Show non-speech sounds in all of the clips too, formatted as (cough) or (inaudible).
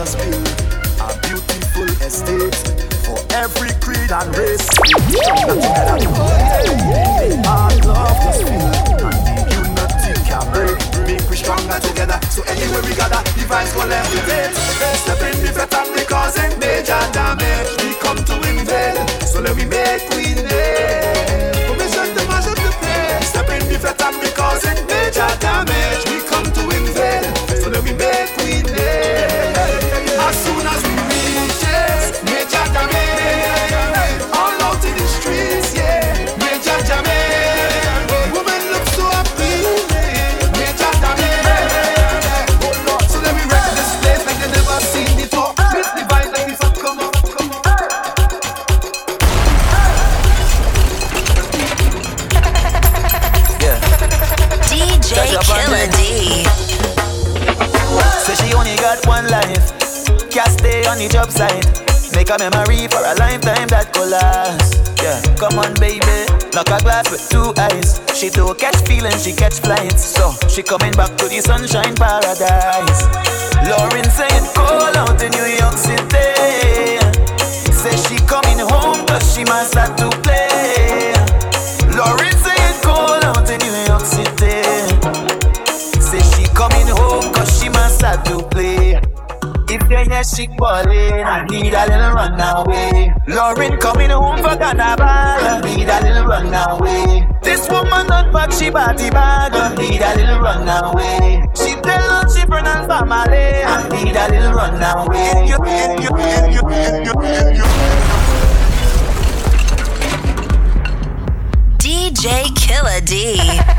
us build a beautiful estate for every creed and race. Come together in the heart of the spirit and the unity can break. Make we stronger together. So anywhere we gather, the vibes will levitate. Step in the make a memory for a lifetime that could last. Yeah, come on, baby. Knock a glass with two eyes. She don't catch feelings, she catch flights. So she coming back to the sunshine paradise. party bag. I need a little runaway. She tell she and family. I need a little runaway. You, you, you, you, you, you, you. DJ Killa D.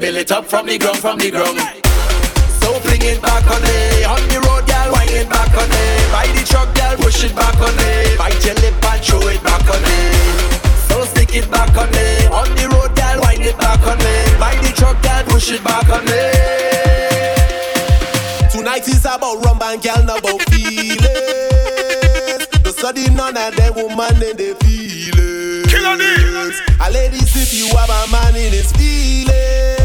build it up from the ground, from the ground. So bring it back on me, on the road, girl, wind it back on me. Ride the truck, girl, push it back on me. Bite your lip and throw it back on me. So stick it back on me, on the road, girl, wind it back on me. Ride the truck, girl, push it back on me. Tonight is about rum and girl, not about feelings. The study none of them woman in the feelings. Killer A ladies, if you have a man in his feelings.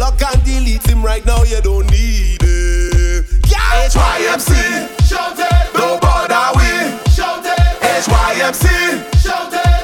Block and delete him right now, you don't need it. Yeah! HYMC, shout it, no bother we, shout it, HYMC, shout it.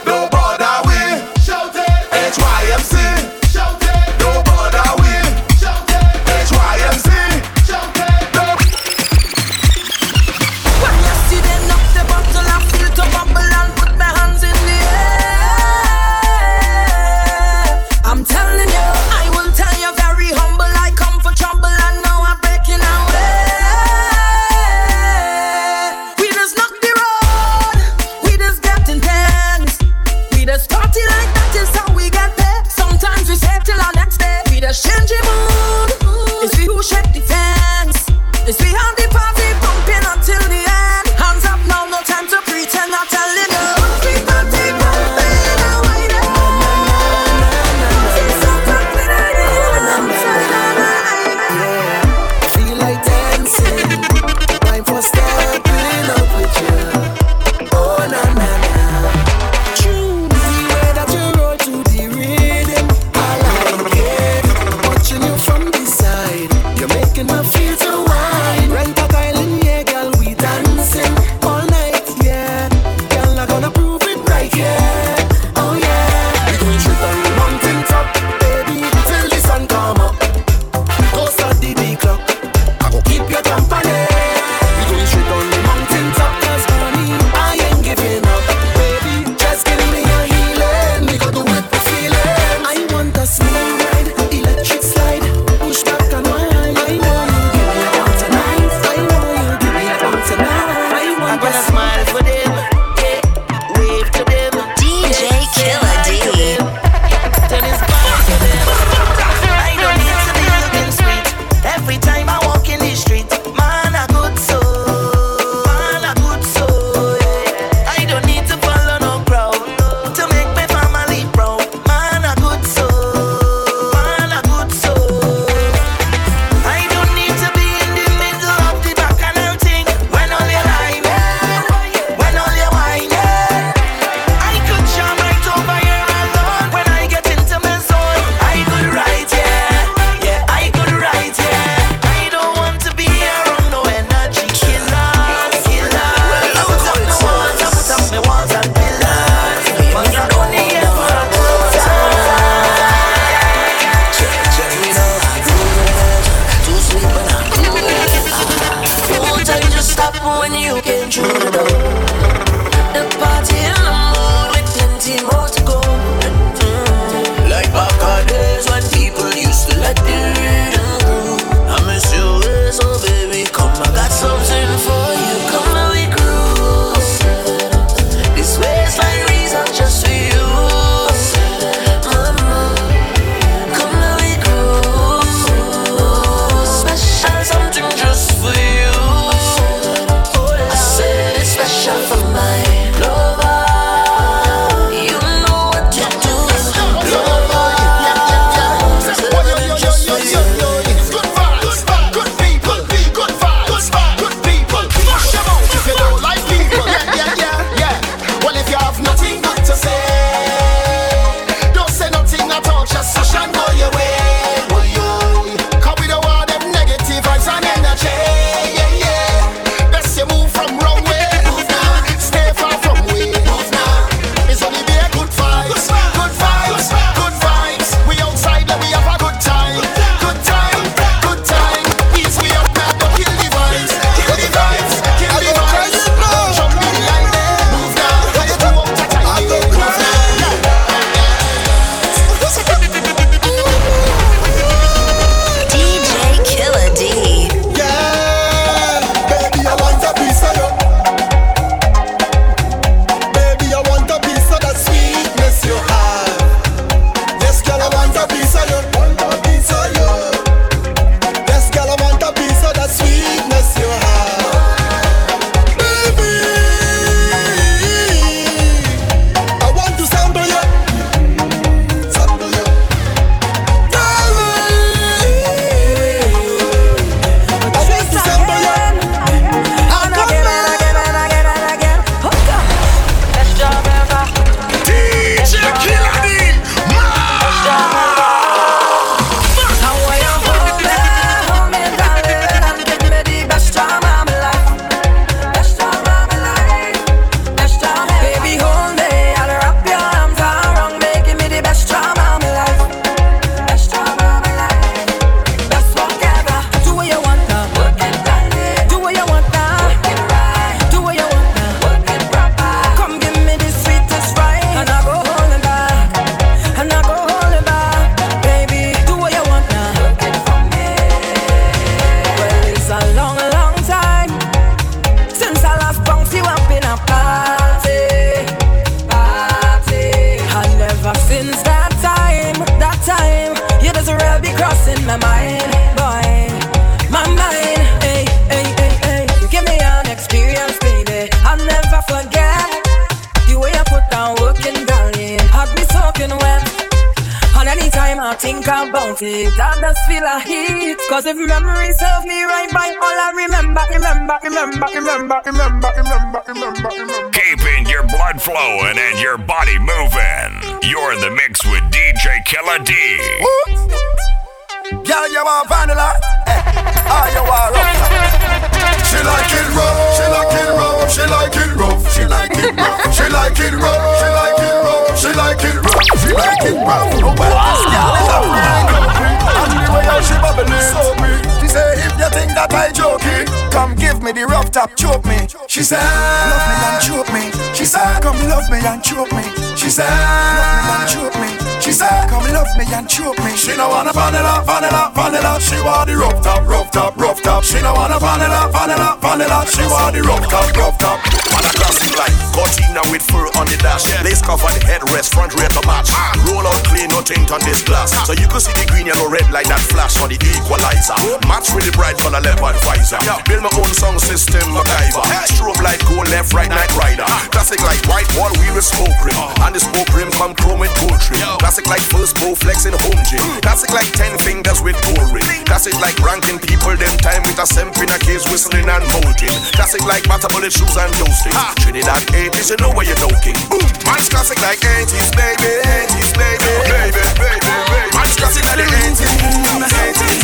top, choke me. She said, Love me and choke me. She said, Come love me and choke me. She said, Love me and choke me. She said, Come love me and choke me. She don't wanna vanilla, vanilla, vanilla. She want rough top, rough top, rough top. She no wanna vanilla, vanilla, vanilla. She want the rough top, rough top. On a classic like Cortina with fur on the dash. Yeah. Lace covered headrest, front rear to match. Ah. Roll out clean, no tint on this glass. Ah. So you could see the green, yellow, red light that flash on the equalizer. Ooh. Match really bright for the leopard visor. Yeah. Build my own sound system, MacGyver. Hey. Strobe light, go left, right, Knight Rider. Ah. Classic like white wall, wheel with smoke rim. Oh. And the smoke rim come chrome with gold trim. Yo. Classic like first bow flexing home gym. Mm. Classic like ten fingers with gold ring. Classic like Ranking people them time with a semp in a case whistling and mounting. Classic like butter bullet shoes and toasting. Ha! Trinidad 80s, you know where you're joking. Boom! Man's classic like 80s, baby, 80s, baby, baby, baby, baby. Man's classic like the 80s, 80s,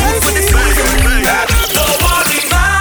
baby, baby, baby. Nobody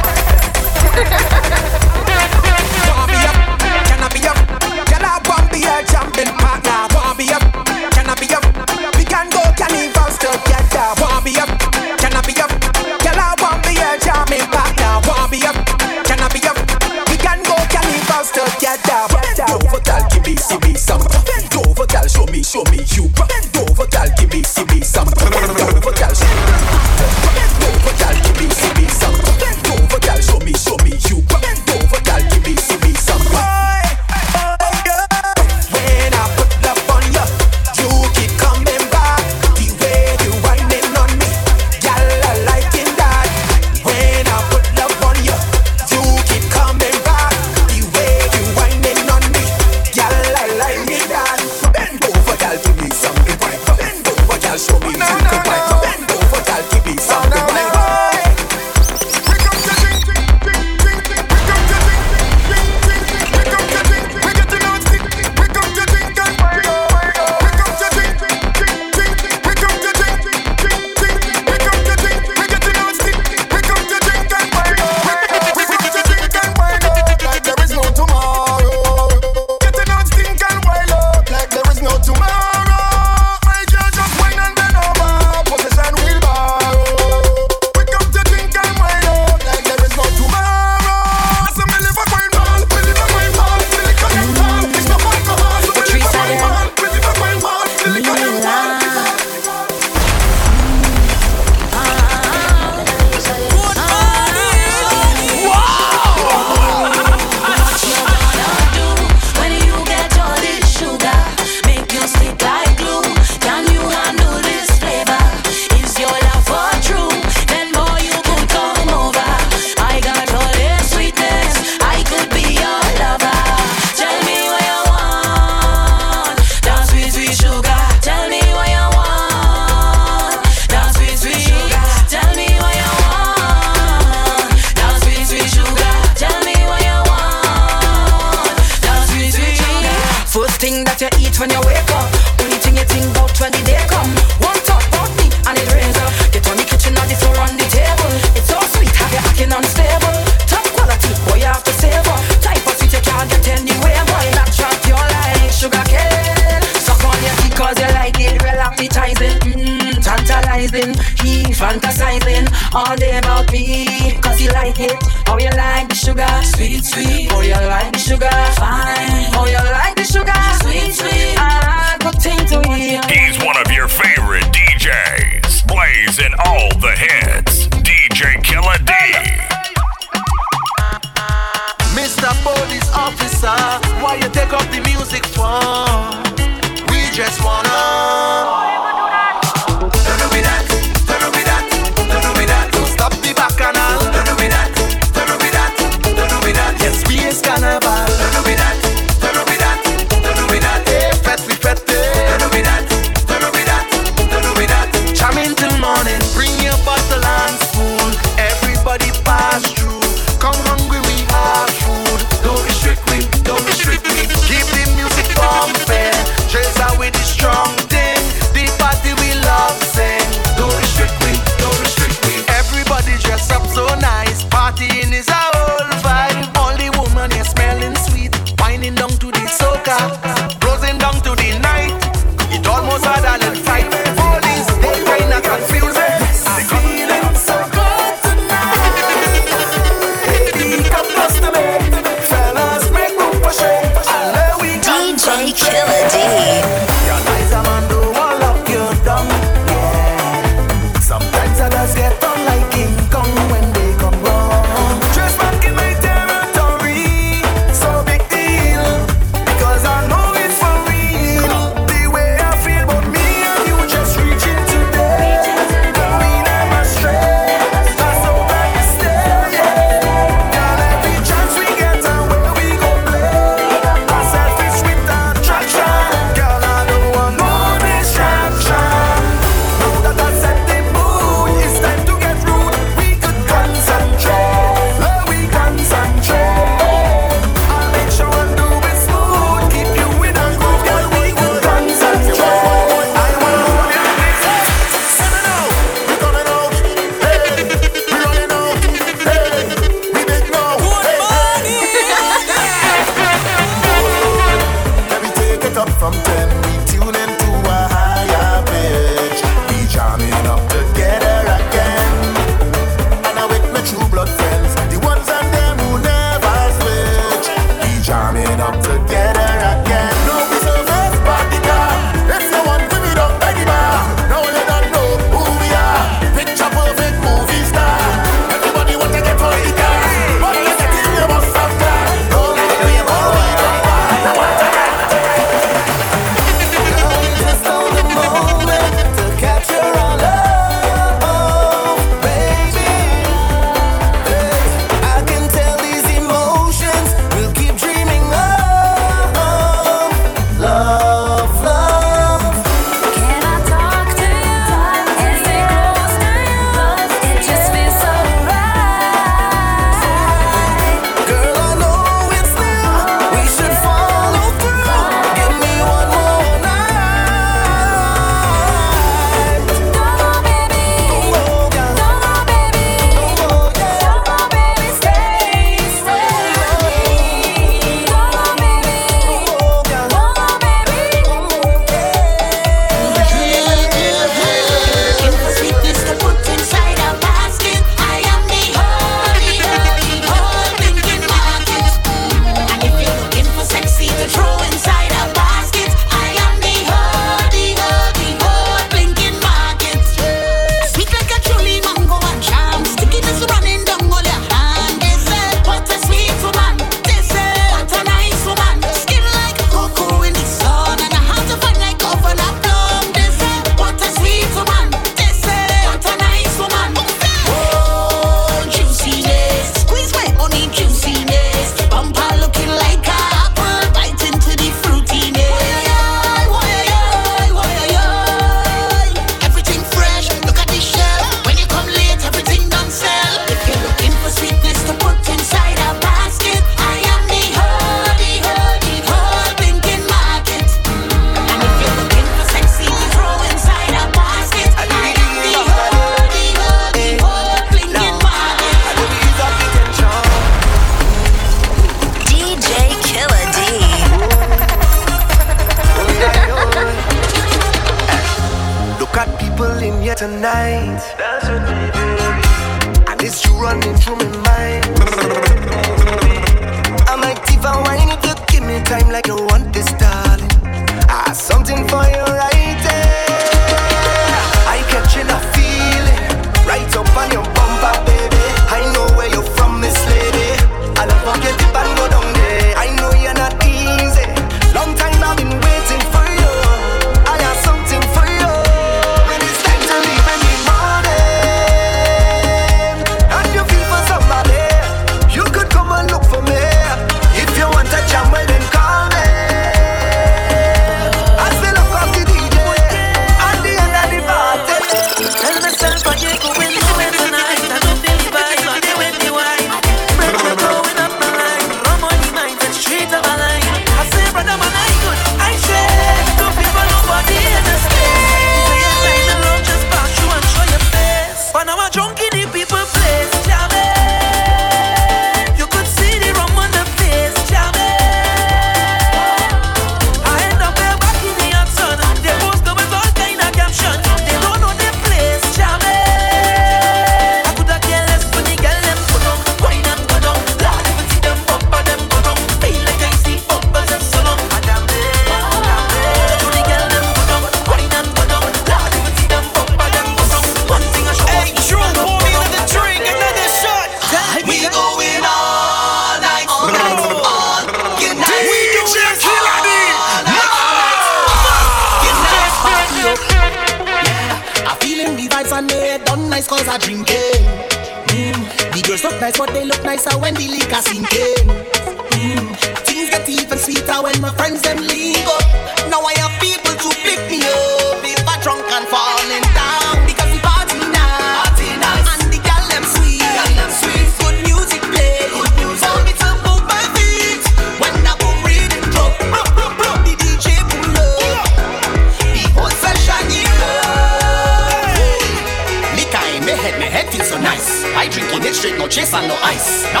straight, no and no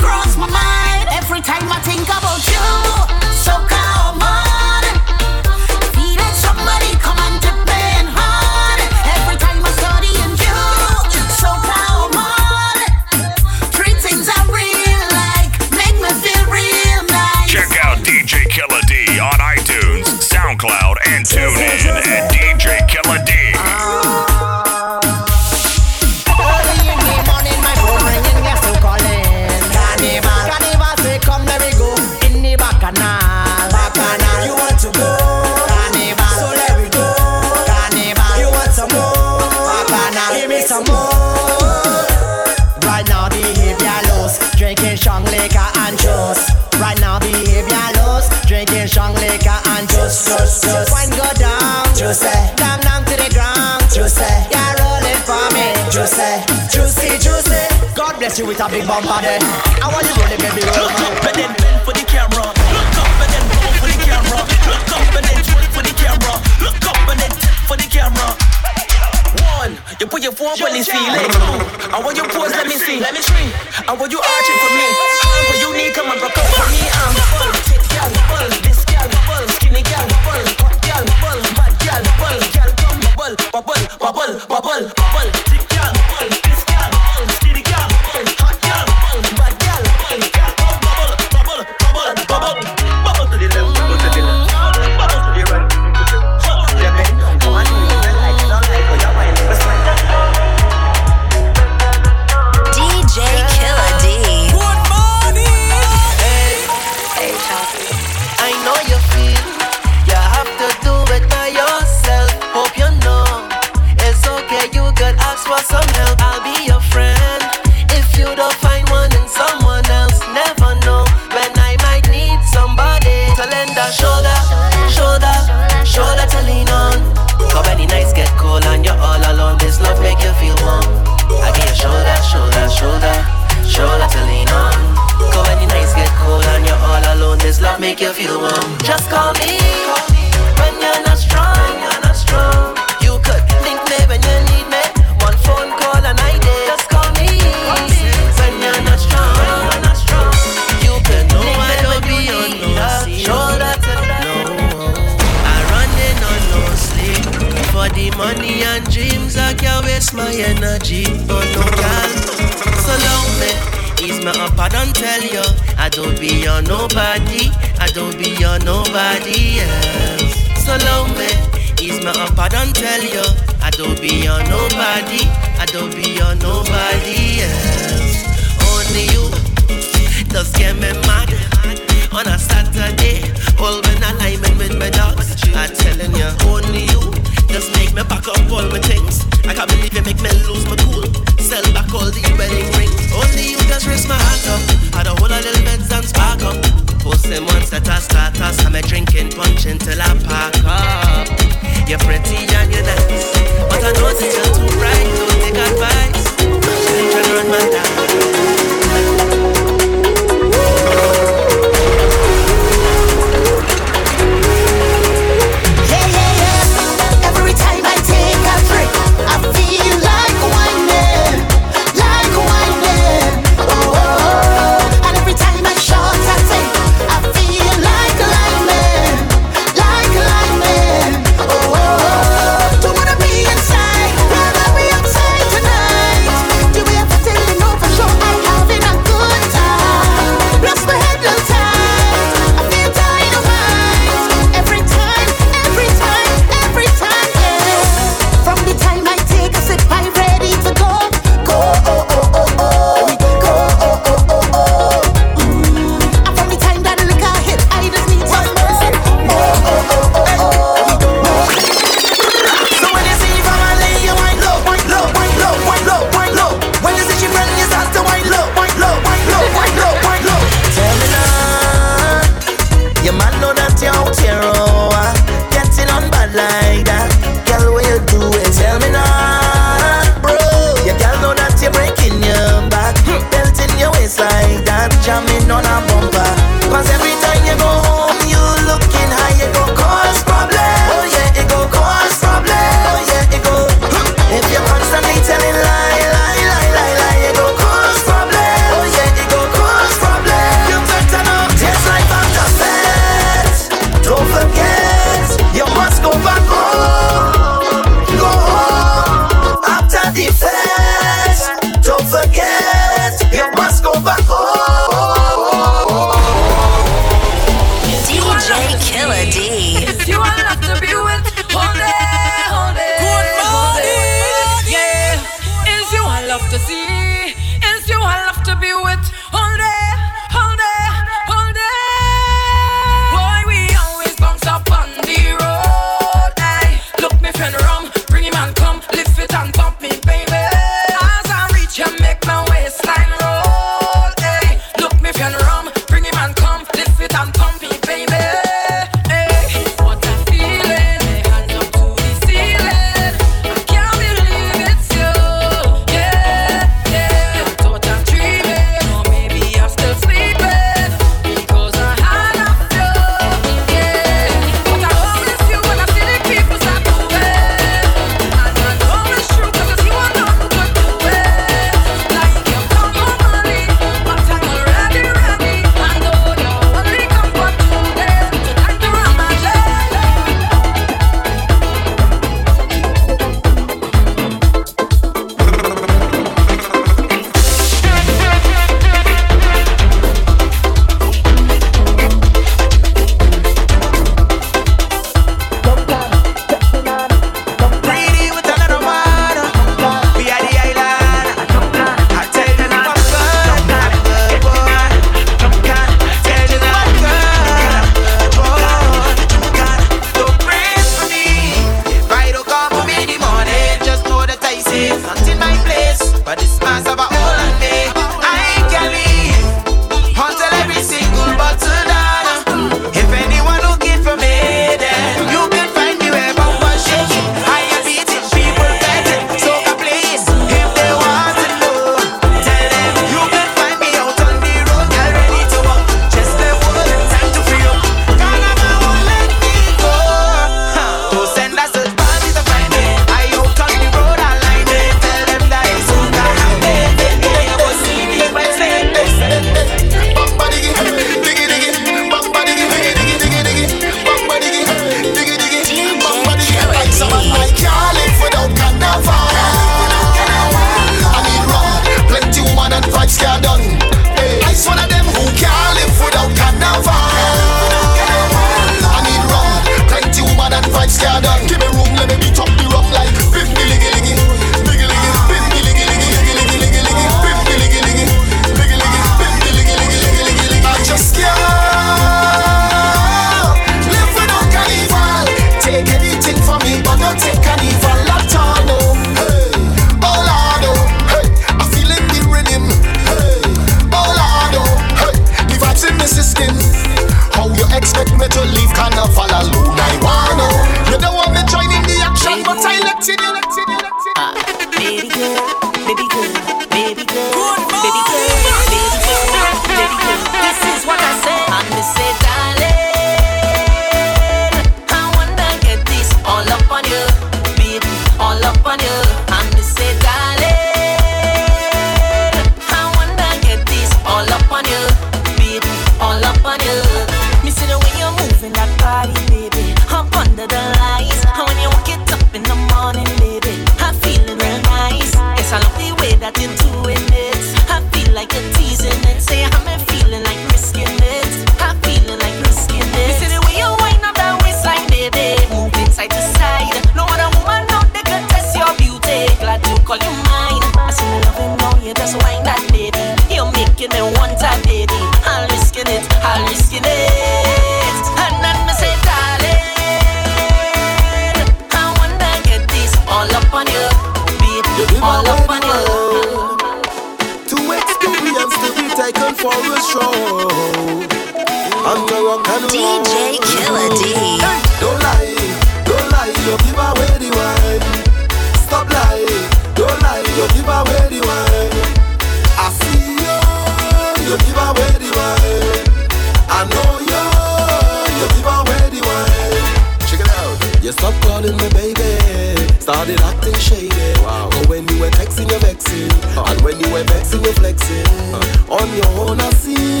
started acting shady. Wow. And when you were texting, you're vexing, uh. and when you were vexing, you're flexing. Uh. On your own, I seen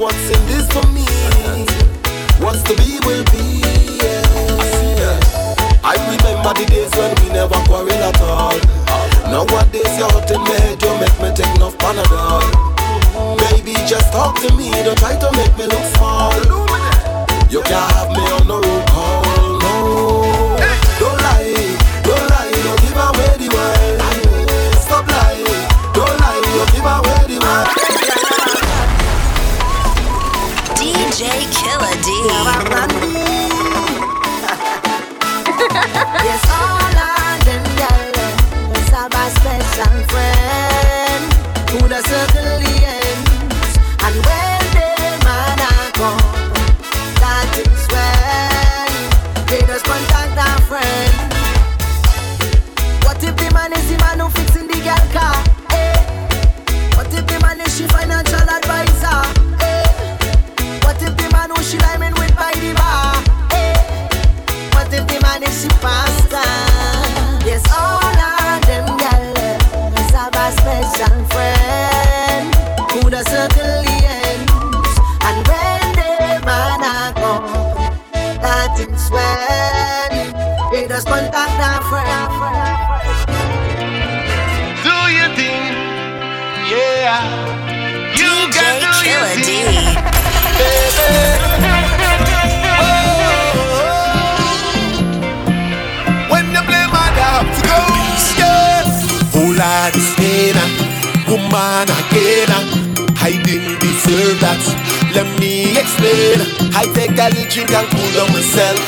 what's in this for me. What's to be will be. Yeah. I remember the days when we never quarrel at all. Nowadays you're hot in my head, you make me take enough Panadol. Baby, just talk to me, don't try to make me look small. You can't have me on the road DJ Killa D. Yes, all a special friend who the circle woman again. I didn't deserve that. Let me explain. I take a little drink and cool down myself.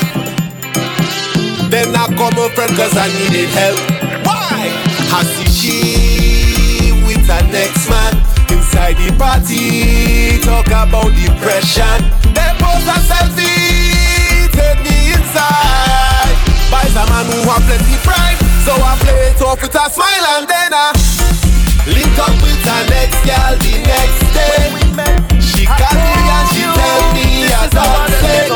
Then I call my friend cause I needed help. Why? I see she with her next man inside the party. Talk about depression. They post a selfie, take me inside. Buys a man who have plenty pride. So I play it off with a smile and then I link up with her next girl the next day. She call me and she tell me I don't say.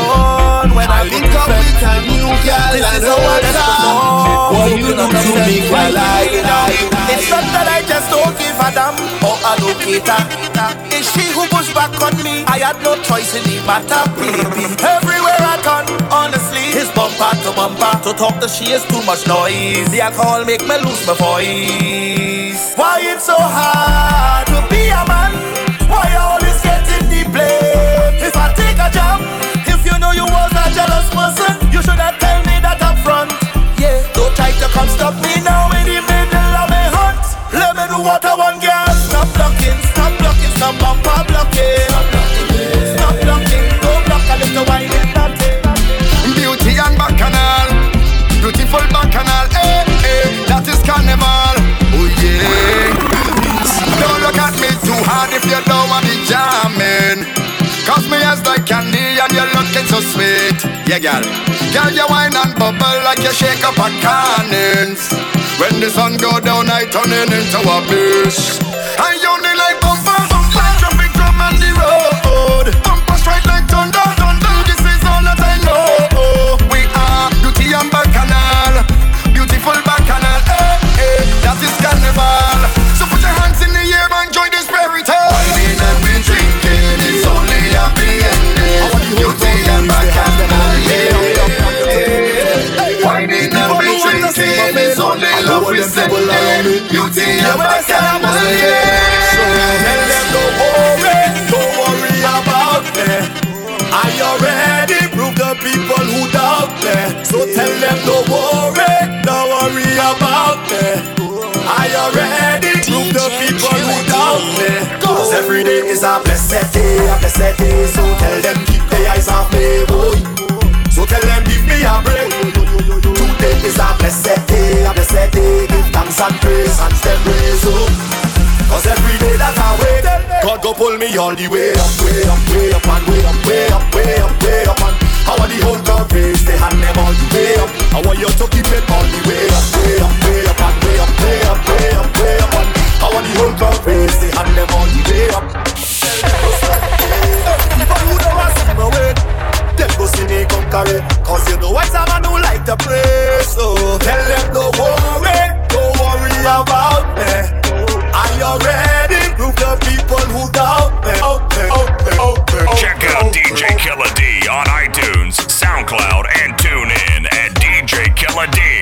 I link up with a new girl and know what's up. What you do to me, girl, I, I, It's not that I just don't give a damn or allocate her. It's she who pushed back on me. I had no choice in the matter, baby. Everywhere I turn, honestly, it's bumper to bumper. To talk to she is too much noise. The alcohol make me lose my voice. Why it's so hard to be a man? Why I always getting the blame? If I take a jump, if you know you was a jealous person, you should have tell me that up front. Yeah, don't try to come stop me now in the middle of my hunt. Let me do what I want, girl. Stop blocking, stop blocking, stop bumper blocking. Candy and you're looking so sweet. Yeah, girl. Girl, you wine and bubble like you shake up a cannons. When the sun go down, I turn into a beast. Only love we sending. Beauty and bacchanal, yeah. Tell them don't worry, don't worry about me. I already proved the people who doubt me. So tell them don't worry, don't worry about me. I already proved the people who doubt me. Cause every day is a blessed day, a blessed day. So tell them keep their eyes off me, boy. So tell them give me a break. Today is a blessed day, day give thanks and praise and step raise up. Cause every day that I wake, God go pull me all the way up, way up, way up and way up, way up, way up, way up and I want the whole crowd raise their hand them all the way up. I want you to keep it all the way up, way up, way up and way up, way up, way up, way up and I want the whole crowd raise their hand them all the way up. go see me. Cause you know it's a man who like to pray. So tell them don't worry, don't worry about me. Are you ready? Prove the people who doubt me. Check out DJ Killa D on iTunes, SoundCloud, and tune in at DJ Killa D.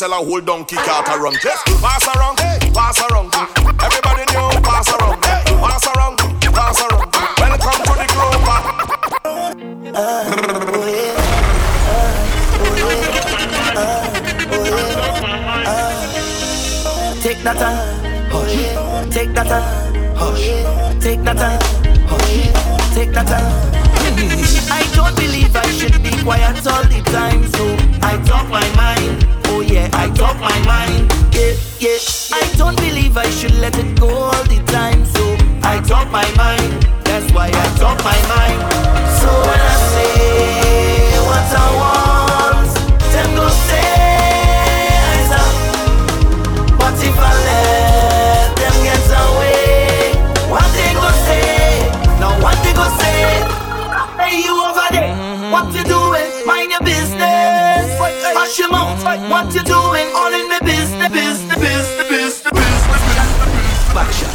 sell a whole donkey cart around. Yes, pass around, pass around. Everybody new, pass around, pass around, pass around. Welcome to the group. Uh, oh yeah. Uh, oh yeah. Uh, oh yeah. Uh, take that time, hush. Take that time, hush. Take that time, hush. Take that time. (laughs) I don't believe I should be quiet all the time, so I talk my mind yeah. I talk my mind, yeah, yeah. I don't believe I should let it go all the time, so I talk my mind. That's why I talk my mind. So when I say what I want. doing all in the business, business, business, business, business. business, business, business, shot.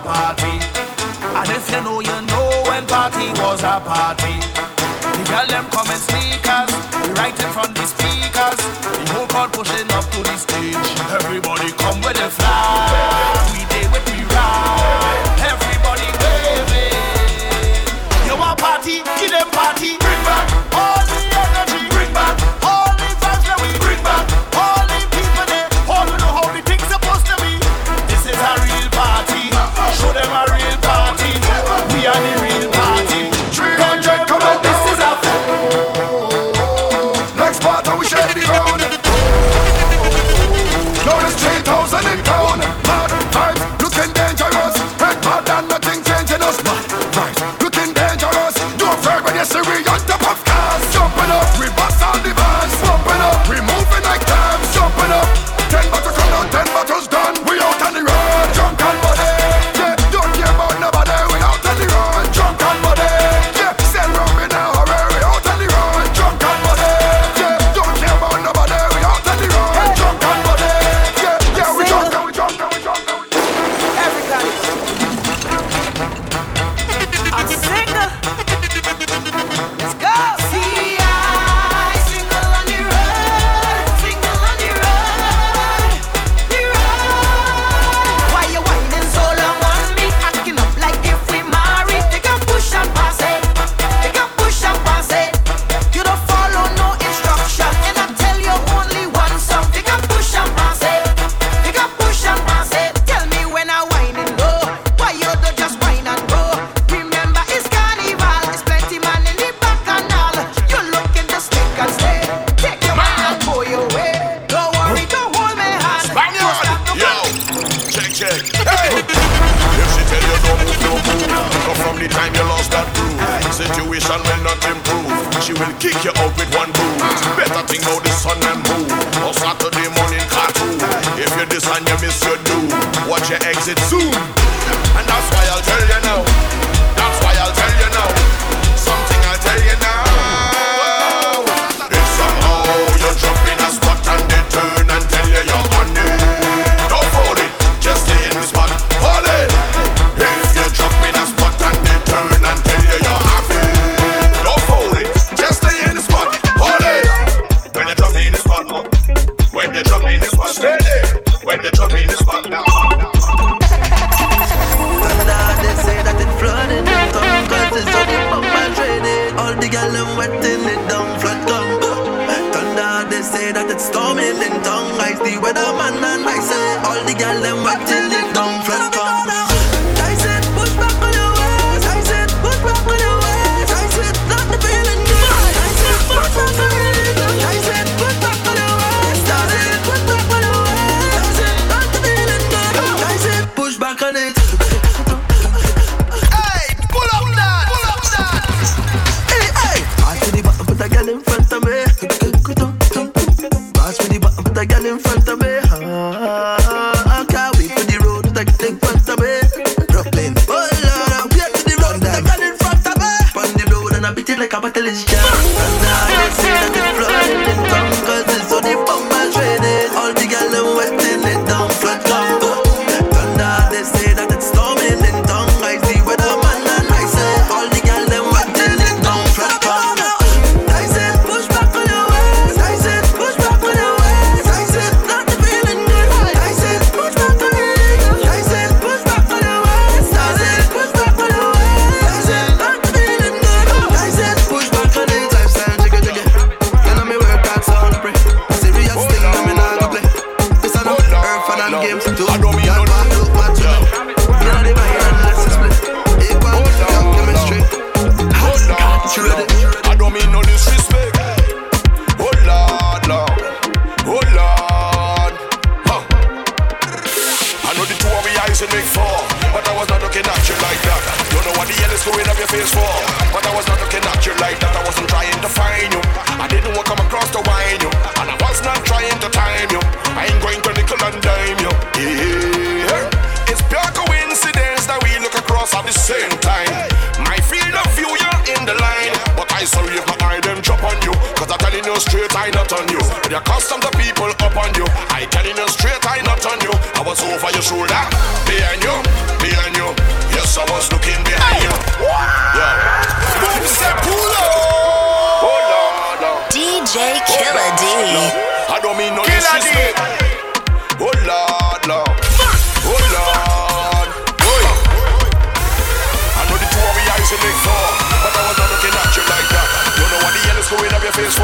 party. And if you know, you know when party was a party. The girl them come in sneakers, right in front the speakers.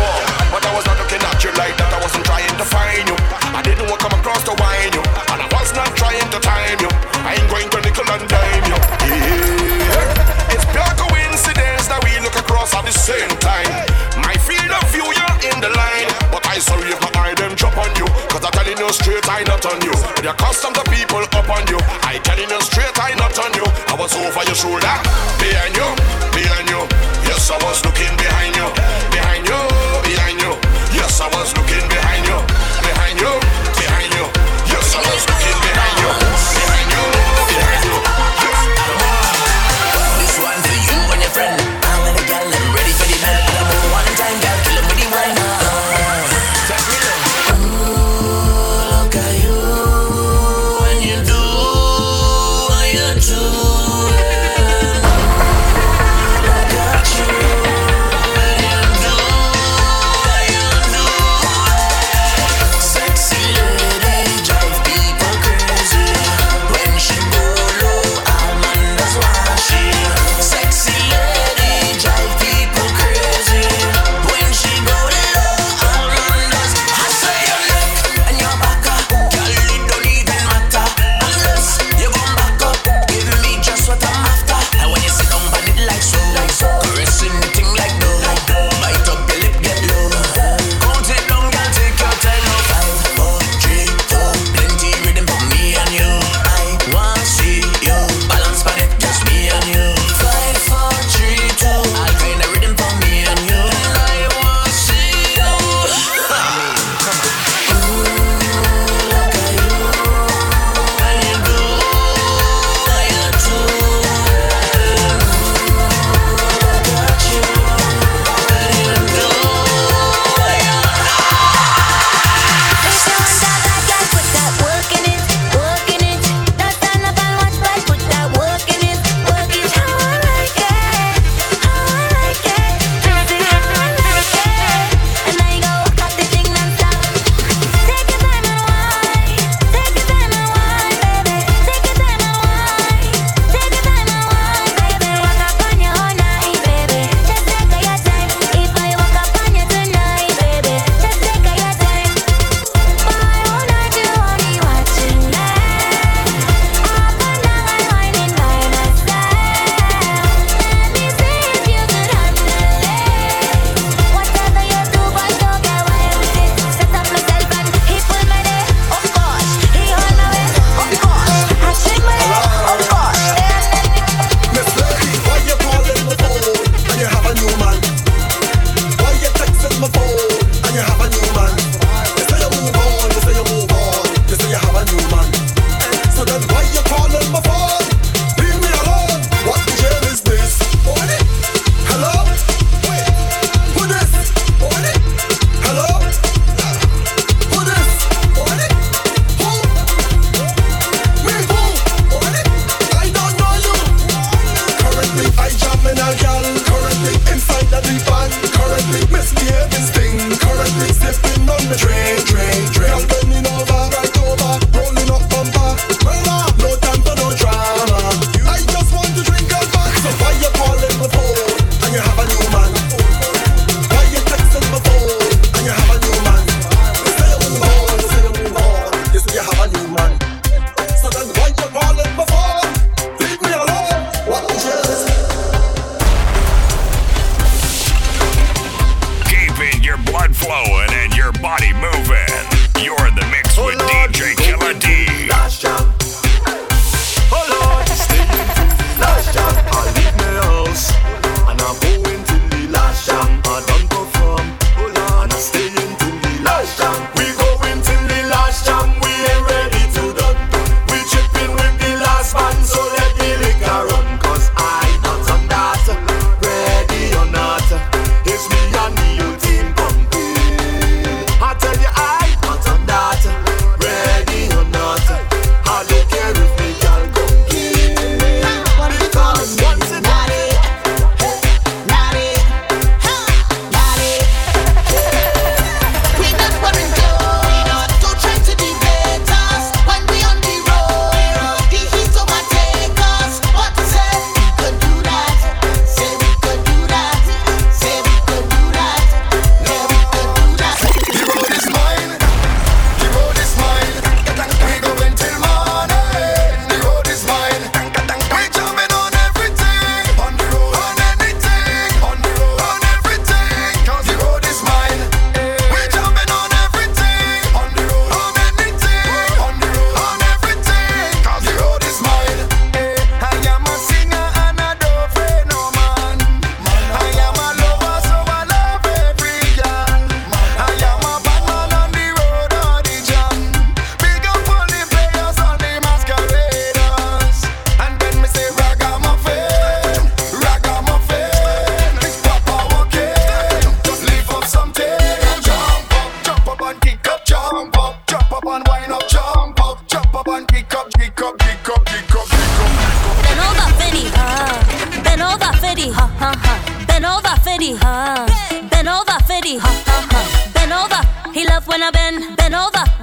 before, but I was not looking at you like that. I wasn't trying to find you. I didn't want to come across to wine you, and I was not trying to time you. I ain't going to nickel and dime you. Yeah. It's pure coincidence that we look across at the same time. My field of view, you're in the line, but I saw you my eye them drop on you. Cause I'm telling you straight, I not on you. You're accustomed to people up on you. I telling you straight, I not on you. I was over your shoulder, behind you, behind you. Yes, I was looking behind you.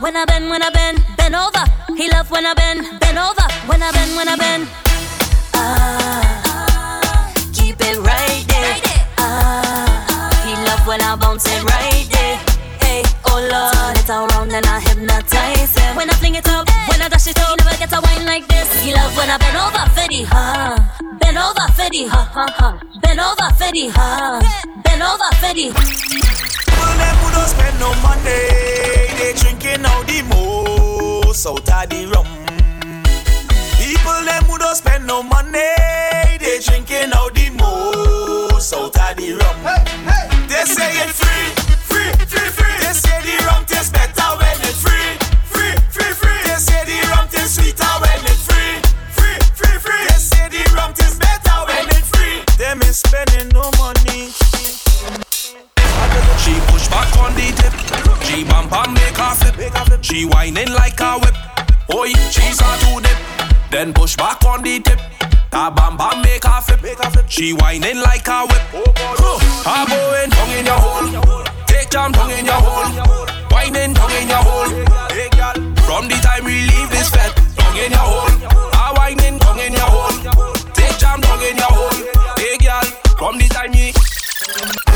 When I bend, when I bend, bend over. He love when I bend, bend over. When I bend, when I bend. Ah, keep it right there. Ah, he love when I bounce it right there. Hey, oh Lord, turn it around and I hypnotize him. When I fling it up, when I dash it up, he never gets a wine like this. He love when I bend over, Fiddy, huh? Bend over, Fiddy, ha ha ha. Bend over, Fiddy, huh? Bend over, Fiddy. People them who don't spend no money, they drinking out the most out of the rum. People them who don't spend no money, they drinking out the most out of the rum. They say it's free, free, free, free. They say the rum tastes better when it's free, free, free, spending no money. She push back on the tip. She bump and make her flip. She whining like a whip. Oi, she's a two dip. Then push back on the tip. Ta bam bam make her flip. She whining like a whip. Huh. Her going tongue in your hole. Take jam tongue in your hole. Whining tongue in your hole. From the time we leave this fed, tongue in your hole. Her whining tongue in your hole. Take jam tongue in your hole. From the time you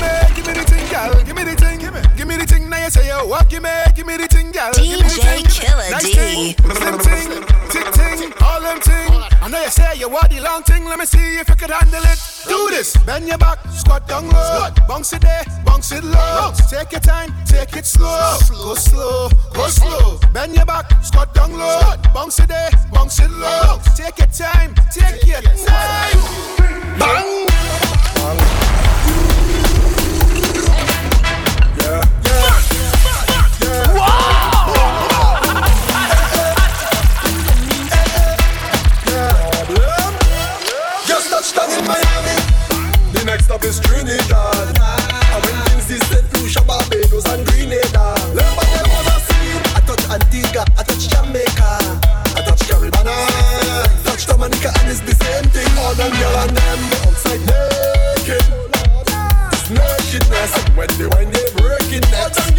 me. Give me the thing, girl. Give me the thing. Give me, give me the thing. Now you say you want. Give me, give me the thing, girl. Give me the DJ thing. Killer nice D. Thing, slim thing, tick ting, all them ting. I know you say you want the long thing. Let me see if you could handle it. Do this. Bend your back, squat down low. Bounce it there, bounce it low. Take your time, take it slow. Go slow, go slow. Bend your back, squat down low. Bounce it there, bounce it low. Take your time, take your time. Bang. Just is Trinidad. I went things this set through Barbados and Grenada. There was a scene. I touch Antigua, I touch Jamaica, I touch I touch Dominica, and it's the same thing. All them girl and them outside naked. It's nakedness when they wind they breaking necks.